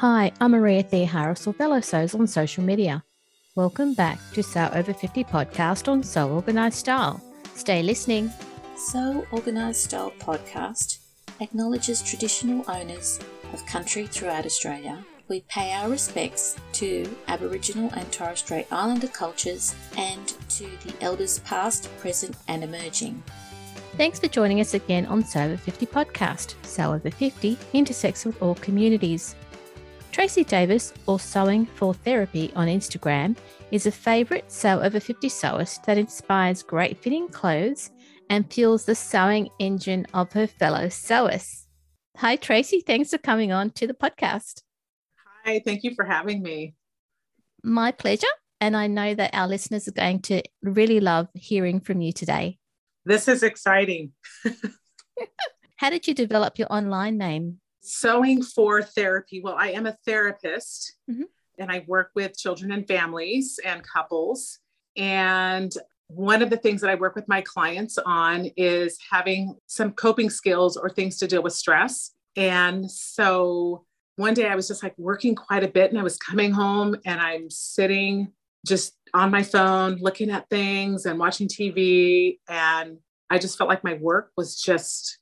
Hi, I'm Maria Theoharis or Fellow Sews on social media. Welcome back to Sew Over 50 podcast on Sew Organised Style. Stay listening. Sew Organised Style podcast acknowledges traditional owners of country throughout Australia. We pay our respects to Aboriginal and Torres Strait Islander cultures and to the elders past, present, and emerging. Thanks for joining us again on Sew Over 50 podcast. Sew Over 50 intersects with all communities. Tracy Davis, or Sewing for Therapy on Instagram, is a favourite Sew Over 50 sewist that inspires great fitting clothes and fuels the sewing engine of her fellow sewists. Hi, Tracy. Thanks for coming on to the podcast. Hi, thank you for having me. My pleasure. And I know that our listeners are going to really love hearing from you today. This is exciting. How did you develop your online name? Sewing for therapy. Well, I am a therapist mm-hmm. and I work with children and families and couples. And one of the things that I work with my clients on is having some coping skills or things to deal with stress. And so one day I was just like working quite a bit and I was coming home and I'm sitting just on my phone looking at things and watching TV. And I just felt like my work was just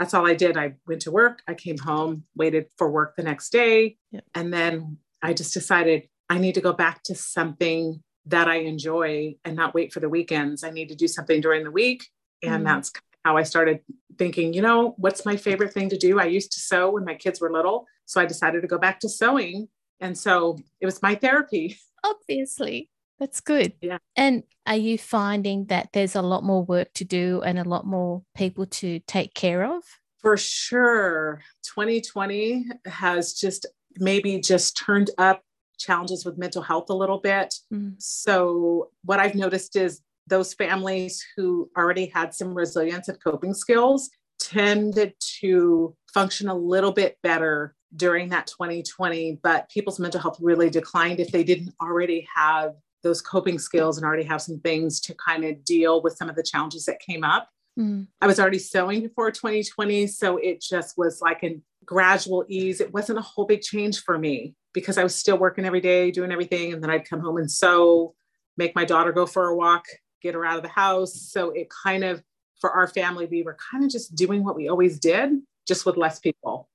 that's all I did. I went to work, I came home, waited for work the next day. Yep. And then I just decided I need to go back to something that I enjoy and not wait for the weekends. I need to do something during the week. And mm. that's how I started thinking, you know, what's my favorite thing to do? I used to sew when my kids were little. So I decided to go back to sewing. And so it was my therapy. Obviously. That's good. Yeah. And are you finding that there's a lot more work to do and a lot more people to take care of? For sure. 2020 has just maybe just turned up challenges with mental health a little bit. Mm. So, what I've noticed is those families who already had some resilience and coping skills tended to function a little bit better during that 2020, but people's mental health really declined if they didn't already have those coping skills and already have some things to kind of deal with some of the challenges that came up. Mm. I was already sewing before 2020, so it just was like a gradual ease. It wasn't a whole big change for me because I was still working every day, doing everything, and then I'd come home and sew, make my daughter go for a walk, get her out of the house. So it kind of, for our family, we were kind of just doing what we always did, just with less people.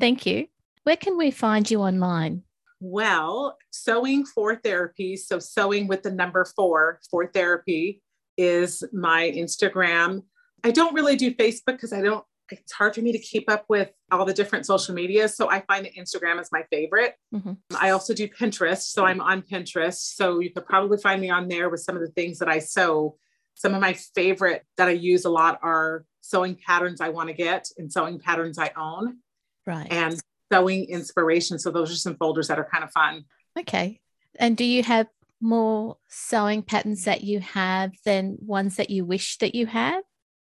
Thank you. Where can we find you online? Well, sewing for therapy. So, sewing with the number four for therapy is my Instagram. I don't really do Facebook because I don't, it's hard for me to keep up with all the different social media. So, I find that Instagram is my favorite. Mm-hmm. I also do Pinterest. So, I'm on Pinterest. So, you could probably find me on there with some of the things that I sew. Some of my favorite that I use a lot are sewing patterns I want to get and sewing patterns I own. Right. And sewing inspiration. So those are some folders that are kind of fun. Okay. And do you have more sewing patterns that you have than ones that you wish that you had?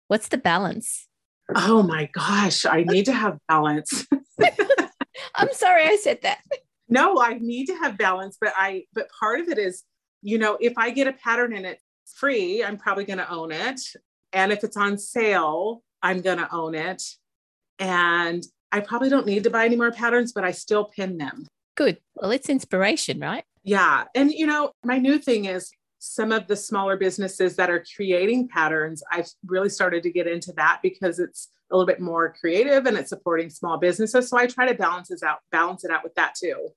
What's the balance? Oh my gosh, I need to have balance. I'm sorry I said that. No, I need to have balance, but I but part of it is, you know, if I get a pattern and it's free, I'm probably going to own it. And if it's on sale, I'm going to own it. And I probably don't need to buy any more patterns, but I still pin them. Good. Well, it's inspiration, right? Yeah. And, you know, my new thing is some of the smaller businesses that are creating patterns, I've really started to get into that because it's a little bit more creative and it's supporting small businesses. So I try to balance this out, balance it out with that too.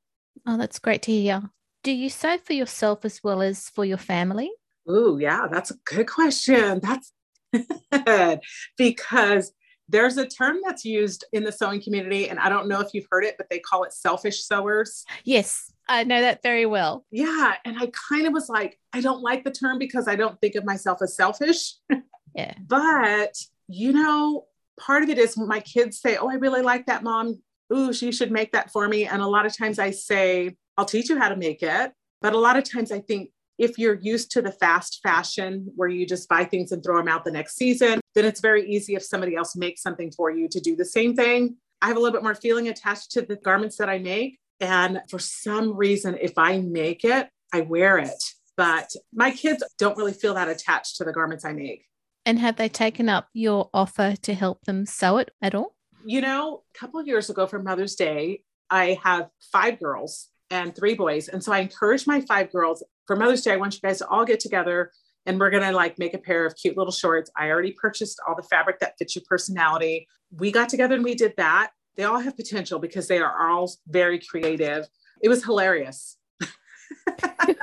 Oh, that's great to hear. Do you sew for yourself as well as for your family? Oh, yeah, that's a good question. That's because there's a term that's used in the sewing community, and I don't know if you've heard it, but they call it selfish sewers. Yes, I know that very well. Yeah. And I kind of was like, I don't like the term because I don't think of myself as selfish. Yeah. but, you know, part of it is my kids say, Oh, I really like that, mom. Ooh, she should make that for me. And a lot of times I say, I'll teach you how to make it. But a lot of times I think if you're used to the fast fashion where you just buy things and throw them out the next season, then it's very easy if somebody else makes something for you to do the same thing. I have a little bit more feeling attached to the garments that I make. And for some reason, if I make it, I wear it. But my kids don't really feel that attached to the garments I make. And have they taken up your offer to help them sew it at all? You know, a couple of years ago for Mother's Day, I have five girls and three boys. And so I encourage my five girls for Mother's Day, I want you guys to all get together and we're going to like make a pair of cute little shorts. I already purchased all the fabric that fits your personality. We got together and we did that. They all have potential because they are all very creative. It was hilarious. it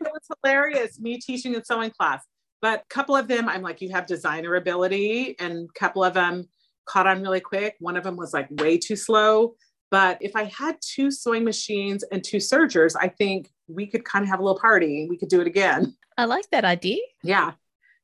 was hilarious me teaching a sewing class. But a couple of them, I'm like, you have designer ability, and a couple of them caught on really quick. One of them was like way too slow. But if I had two sewing machines and two sergers, I think we could kind of have a little party. And we could do it again. I like that idea. Yeah.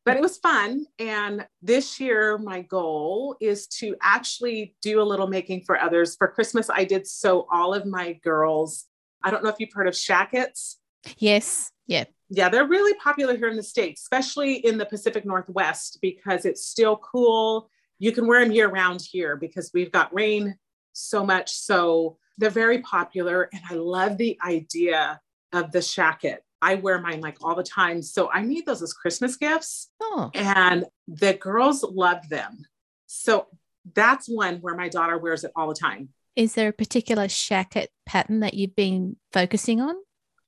But it was fun. And this year, my goal is to actually do a little making for others. For Christmas, I did sew all of my girls. I don't know if you've heard of shackets. Yes. Yeah. Yeah, they're really popular here in the States, especially in the Pacific Northwest, because it's still cool. You can wear them year round here because we've got rain so much. So they're very popular. And I love the idea of the shacket. I wear mine like all the time. So I made those as Christmas gifts. Oh. And the girls love them. So that's one where my daughter wears it all the time. Is there a particular shacket pattern that you've been focusing on?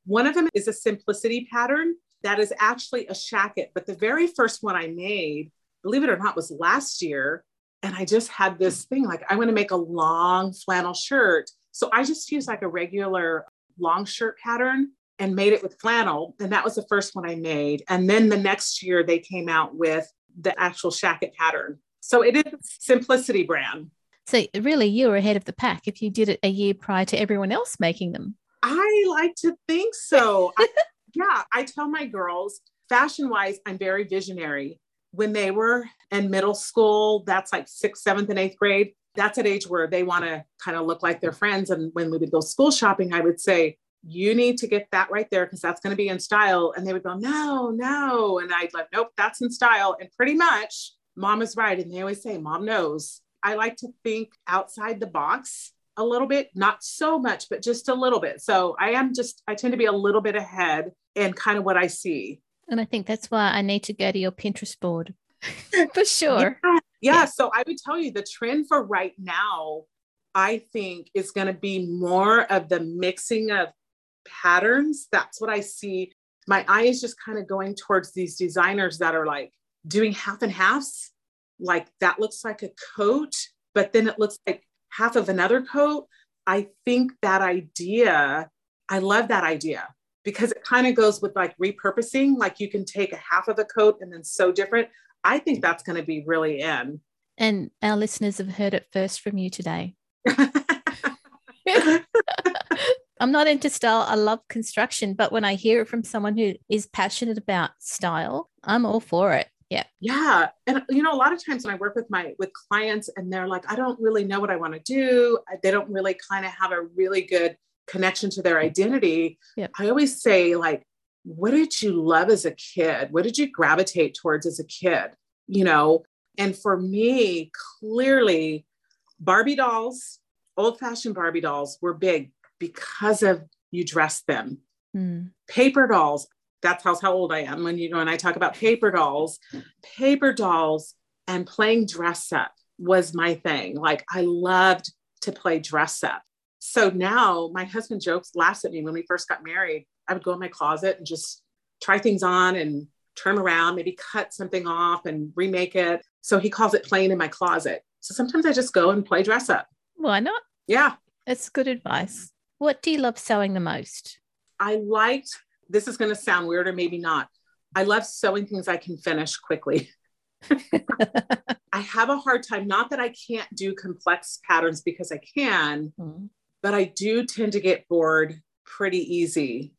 One of them is a simplicity pattern that is actually a shacket. But the very first one I made, believe it or not, was last year and I just had this thing like, I want to make a long flannel shirt. So I just used like a regular long shirt pattern and made it with flannel. And that was the first one I made. And then the next year they came out with the actual shacket pattern. So it is simplicity brand. So really you were ahead of the pack if you did it a year prior to everyone else making them. I like to think so. I, yeah, I tell my girls, fashion wise, I'm very visionary when they were in middle school, that's like sixth, seventh, and eighth grade. That's an age where they want to kind of look like their friends. And when we would go school shopping, I would say, you need to get that right there because that's going to be in style. And they would go, no, no. And I'd like, nope, that's in style. And pretty much mom is right. And they always say, mom knows. I like to think outside the box a little bit, not so much, but just a little bit. So I am just, I tend to be a little bit ahead in kind of what I see. And I think that's why I need to go to your Pinterest board for sure. Yeah. Yeah, yeah. So I would tell you the trend for right now, I think, is going to be more of the mixing of patterns. That's what I see. My eye is just kind of going towards these designers that are like doing half and halves. Like that looks like a coat, but then it looks like half of another coat. I think that idea, I love that idea because it kind of goes with like repurposing. Like you can take a half of a coat and then sew different. I think that's going to be really in. And our listeners have heard it first from you today. I'm not into style. I love construction, but when I hear it from someone who is passionate about style, I'm all for it. Yeah. Yeah. And you know, a lot of times when I work with my with clients and they're like, I don't really know what I want to do. They don't really kind of have a really good connection to their identity, yep. I always say, like, what did you love as a kid? What did you gravitate towards as a kid? You know, and for me, clearly, Barbie dolls, old fashioned Barbie dolls were big because of you dress them. Mm. Paper dolls, that's how, how old I am when you know, when I talk about paper dolls, paper dolls and playing dress up was my thing. Like I loved to play dress up. So now my husband jokes, laughs at me when we first got married. I would go in my closet and just try things on and turn around, maybe cut something off and remake it. So he calls it playing in my closet. So sometimes I just go and play dress up. Why not? Yeah. That's good advice. What do you love sewing the most? I liked, this is going to sound weird or maybe not. I love sewing things I can finish quickly. I have a hard time, not that I can't do complex patterns because I can, mm-hmm but I do tend to get bored pretty easy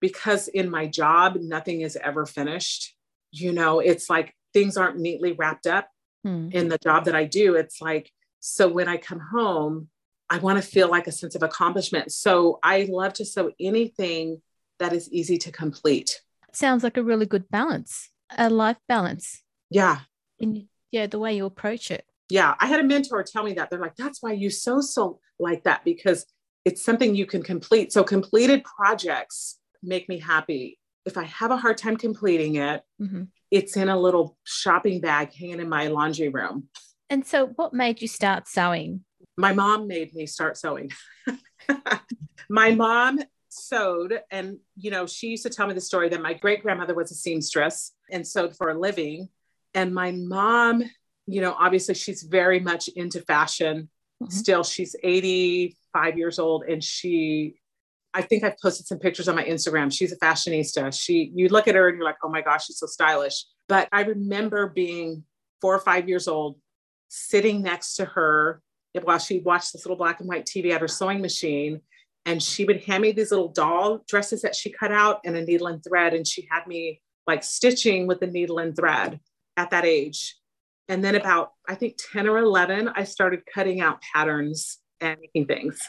because in my job, nothing is ever finished. You know, it's like things aren't neatly wrapped up hmm. in the job that I do. It's like, so when I come home, I want to feel like a sense of accomplishment. So I love to sew anything that is easy to complete. Sounds like a really good balance, a life balance. Yeah. In, yeah, the way you approach it yeah i had a mentor tell me that they're like that's why you so, so like that because it's something you can complete so completed projects make me happy if i have a hard time completing it mm-hmm. it's in a little shopping bag hanging in my laundry room and so what made you start sewing My mom made me start sewing. my mom sewed, and you know, she used to tell me the story that my great grandmother was a seamstress and sewed for a living. And my mom, you know, obviously she's very much into fashion. Mm-hmm. Still, she's 85 years old and she I think I've posted some pictures on my Instagram. She's a fashionista. She, you look at her and you're like, oh my gosh, she's so stylish. But I remember being four or five years old, sitting next to her while she watched this little black and white TV at her sewing machine. And she would hand me these little doll dresses that she cut out and a needle and thread. And she had me like stitching with the needle and thread at that age. And then about, I think 10 or 11, I started cutting out patterns and making things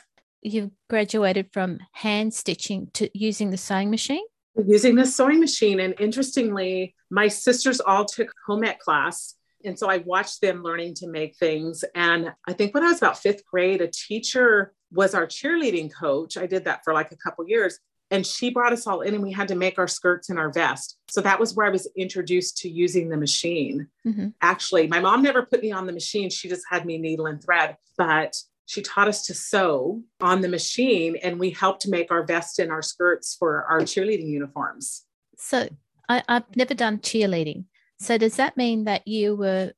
you've graduated from hand stitching to using the sewing machine? Using the sewing machine. And interestingly, my sisters all took home ec class. And so I watched them learning to make things. And I think when I was about fifth grade, a teacher was our cheerleading coach. I did that for like a couple years. And she brought us all in and we had to make our skirts and our vest. So that was where I was introduced to using the machine. Mm-hmm. Actually, my mom never put me on the machine. She just had me needle and thread. But she taught us to sew on the machine and we helped make our vest and our skirts for our cheerleading uniforms. So I, have never done cheerleading. So does that mean that you were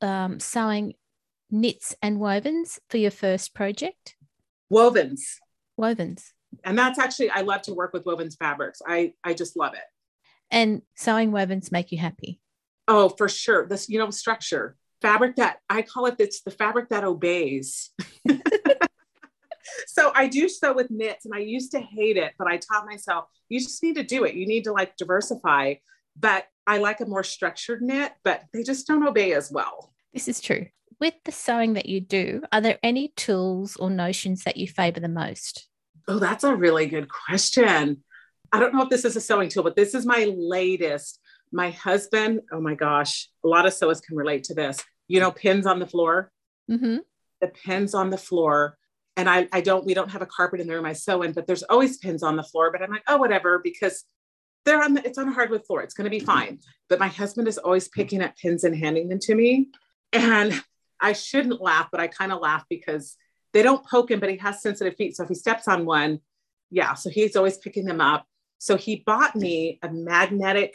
um, sewing knits and wovens for your first project? Wovens. Wovens. And that's actually, I love to work with wovens fabrics. I, I just love it. And sewing wovens make you happy? Oh, for sure. This, you know, structure fabric that I call it it's the fabric that obeys. so I do sew with knits and I used to hate it, but I taught myself you just need to do it. You need to like diversify. But I like a more structured knit, but they just don't obey as well. This is true. With the sewing that you do, are there any tools or notions that you favor the most? Oh, that's a really good question. I don't know if this is a sewing tool, but this is my latest my husband, oh my gosh, a lot of sewers can relate to this. You know, pins on the floor. Mm-hmm. The pins on the floor. And I, I don't, we don't have a carpet in the room I sew in, but there's always pins on the floor. But I'm like, oh, whatever, because they're on the, it's on a hardwood floor. It's going to be fine. But my husband is always picking up pins and handing them to me. And I shouldn't laugh, but I kind of laugh because they don't poke him, but he has sensitive feet. So if he steps on one, yeah. So he's always picking them up. So he bought me a magnetic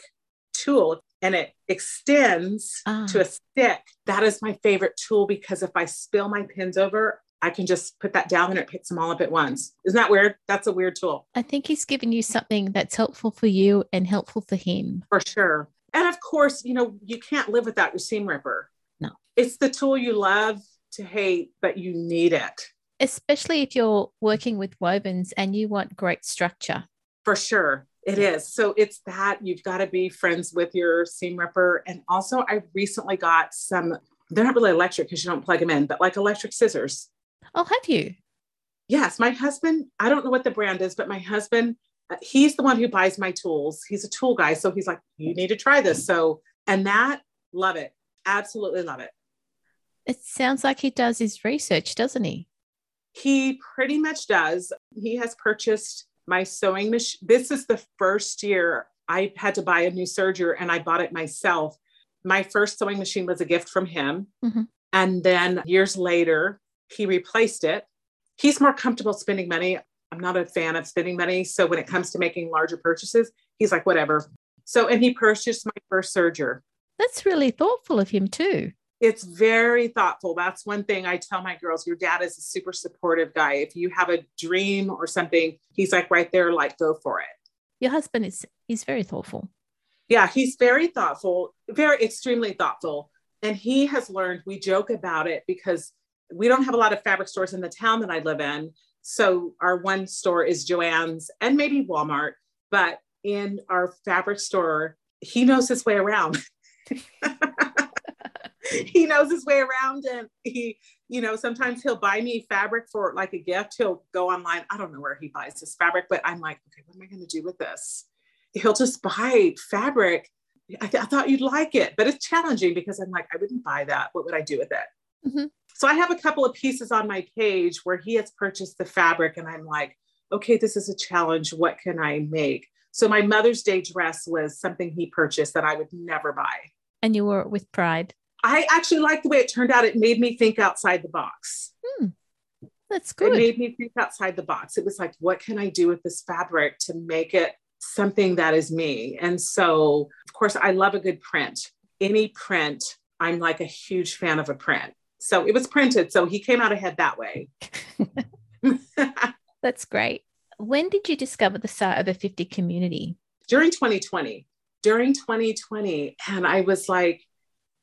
tool and it extends ah. to a stick. That is my favorite tool because if I spill my pins over, I can just put that down and it picks them all up at once. Isn't that weird? That's a weird tool. I think he's given you something that's helpful for you and helpful for him. For sure. And of course, you know, you can't live without your seam ripper. No. It's the tool you love to hate, but you need it. Especially if you're working with wovens and you want great structure. For sure. It is. So it's that you've got to be friends with your seam ripper. And also, I recently got some, they're not really electric because you don't plug them in, but like electric scissors. Oh, have you? Yes. My husband, I don't know what the brand is, but my husband, uh, he's the one who buys my tools. He's a tool guy. So he's like, you need to try this. So, and that, love it. Absolutely love it. It sounds like he does his research, doesn't he? He pretty much does. He has purchased my sewing machine. This is the first year I had to buy a new serger and I bought it myself. My first sewing machine was a gift from him. Mm-hmm. And then years later, he replaced it. He's more comfortable spending money. I'm not a fan of spending money. So when it comes to making larger purchases, he's like, whatever. So, and he purchased my first serger. That's really thoughtful of him, too it's very thoughtful. That's one thing I tell my girls. Your dad is a super supportive guy. If you have a dream or something, he's like right there, like go for it. Your husband is he's very thoughtful. Yeah, he's very thoughtful, very extremely thoughtful. And he has learned, we joke about it because we don't have a lot of fabric stores in the town that I live in. So our one store is Joann's and maybe Walmart, but in our fabric store, he knows his way around. he knows his way around and he you know sometimes he'll buy me fabric for like a gift. He'll go online. I don't know where he buys this fabric but i'm like okay what am i going to do with this? He'll just buy fabric. I, th- I, thought you'd like it but it's challenging because i'm like i wouldn't buy that. What would i do with it? Mm-hmm. so i have a couple of pieces on my page where he has purchased the fabric and i'm like okay this is a challenge. What can i make? So my mother's day dress was something he purchased that i would never buy. And you wore it with pride I actually liked the way it turned out. It made me think outside the box. Hmm. That's good. It made me think outside the box. It was like, what can I do with this fabric to make it something that is me? And so, of course, I love a good print. Any print, I'm like a huge fan of a print. So it was printed. So he came out ahead that way. That's great. When did you discover the Sew Over 50 community? During 2020. During 2020. And I was like,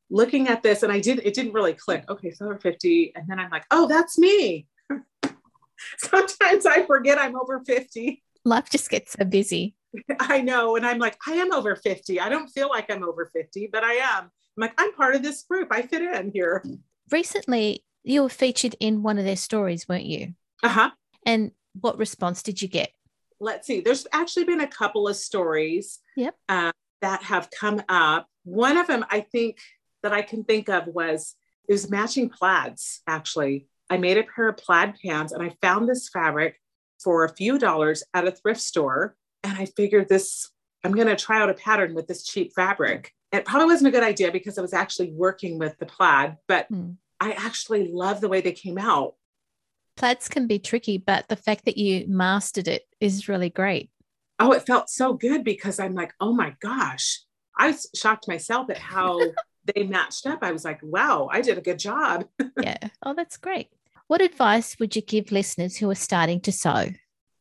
looking at this and I did it didn't really click. Okay, so over 50. And then I'm like, oh, that's me. Sometimes I forget I'm over 50. Life just gets so busy. I know. And I'm like, I am over 50. I don't feel like I'm over 50, but I am. I'm like, I'm part of this group. I fit in here. Recently, you were featured in one of their stories, weren't you? Uh huh. And what response did you get? Let's see. There's actually been a couple of stories yep. Uh, that have come up. One of them, I think, that I can think of was it was matching plaids, actually. I made a pair of plaid pants and I found this fabric for a few dollars at a thrift store. And I figured this, I'm going to try out a pattern with this cheap fabric. It probably wasn't a good idea because I was actually working with the plaid, but mm. I actually love the way they came out. Plaids can be tricky, but the fact that you mastered it is really great. Oh, it felt so good because I'm like, oh my gosh. I was shocked myself at how they matched up. I was like, wow, I did a good job. yeah. Oh, that's great. What advice would you give listeners who are starting to sew?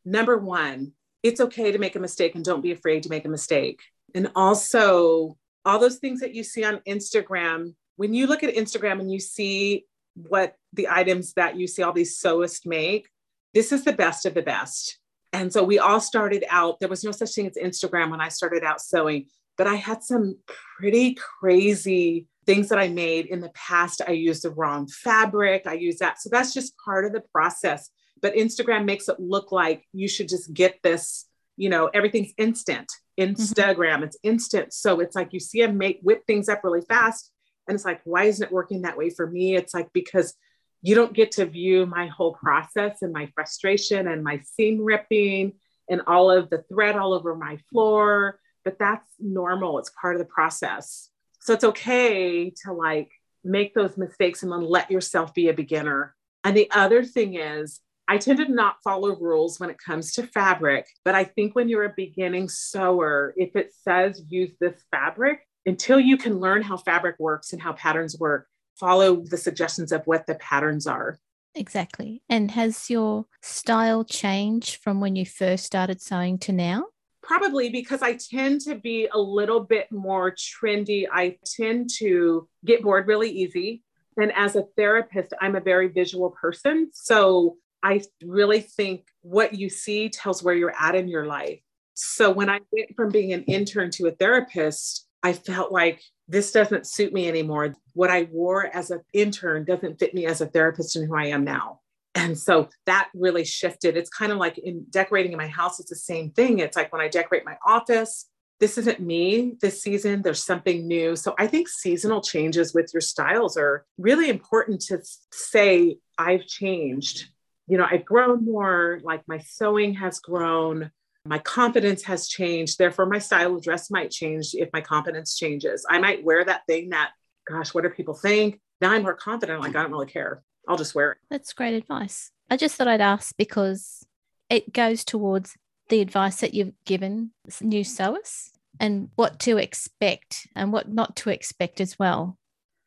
Number one, it's okay to make a mistake and don't be afraid to make a mistake. And also, all those things that you see on Instagram, when you look at Instagram and you see what the items that you see all these sewists make, this is the best of the best. And so we all started out, there was no such thing as Instagram when I started out sewing but I had some pretty crazy things that I made in the past. I used the wrong fabric, I used that. So that's just part of the process. But Instagram makes it look like you should just get this, you know, everything's instant. Mm-hmm. Instagram, mm-hmm. it's instant. So it's like you see them make whip things up really fast. And it's like, why isn't it working that way for me? It's like, because you don't get to view my whole process and my frustration and my seam ripping and all of the thread all over my floor but that's normal. It's part of the process. So it's okay to like make those mistakes and then let yourself be a beginner. And the other thing is, I tend to not follow rules when it comes to fabric, but I think when you're a beginning sewer, if it says use this fabric, until you can learn how fabric works and how patterns work, follow the suggestions of what the patterns are. Exactly. And has your style changed from when you first started sewing to now? Probably because I tend to be a little bit more trendy. I tend to get bored really easy. And as a therapist, I'm a very visual person. So I really think what you see tells where you're at in your life. So when I went from being an intern to a therapist, I felt like this doesn't suit me anymore. What I wore as an intern doesn't fit me as a therapist and who I am now. And so that really shifted. It's kind of like in decorating in my house, it's the same thing. It's like when I decorate my office, this isn't me this season. There's something new. So I think seasonal changes with your styles are really important to say, I've changed. You know, I've grown more, like my sewing has grown, my confidence has changed. Therefore, my style of dress might change if my confidence changes. I might wear that thing that, gosh, what do people think? Now I'm more confident. Like, I don't really care. I'll just wear it. That's great advice. I just thought I'd ask because it goes towards the advice that you've given new sewers and what to expect and what not to expect as well.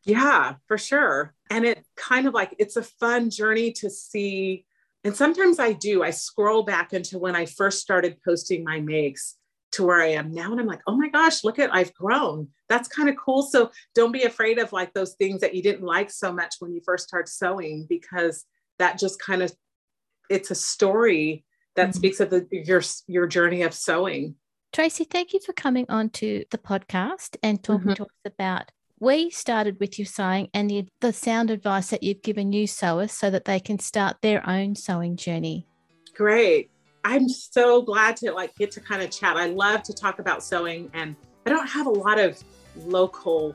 Yeah, for sure. And it kind of like it's a fun journey to see. And sometimes I do, I scroll back into when I first started posting my makes to where I am now. And I'm like, oh my gosh, look at I've grown. That's kind of cool. So don't be afraid of like those things that you didn't like so much when you first start sewing, because that just kind of it's a story that mm-hmm. speaks of the, your your journey of sewing. Tracy, thank you for coming on to the podcast and talking mm-hmm. to us about we started with your sewing and the, the sound advice that you've given new sewers so that they can start their own sewing journey. Great. I'm so glad to like get to kind of chat. I love to talk about sewing and I don't have a lot of local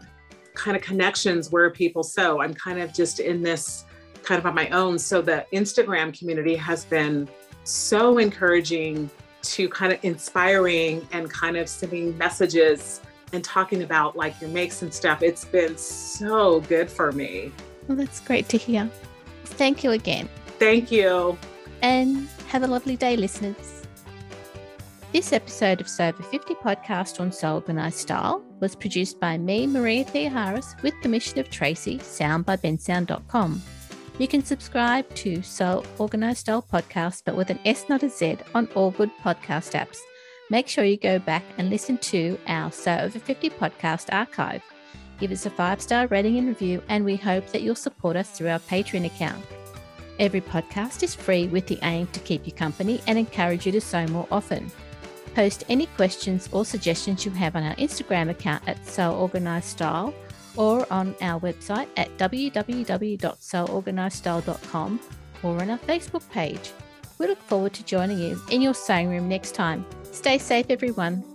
kind of connections where people sew. I'm kind of just in this kind of on my own. So the Instagram community has been so encouraging to kind of inspiring and kind of sending messages and talking about like your makes and stuff. It's been so good for me. Well, that's great to hear. Thank you again. Thank you. And have a lovely day, listeners. This episode of Sew Over 50 podcast on Sew Organised Style was produced by me, Maria Theoharis, with permission of Tracy, sound by bensound.com. You can subscribe to Sew Organised Style podcast, but with an S, not a Z, on all good podcast apps. Make sure you go back and listen to our Sew Over 50 podcast archive. Give us a five star rating and review, and we hope that you'll support us through our Patreon account. Every podcast is free with the aim to keep you company and encourage you to sew more often. Post any questions or suggestions you have on our Instagram account at Sew Organised Style or on our website at www.seworganisedstyle.com or on our Facebook page. We look forward to joining you in your sewing room next time. Stay safe, everyone.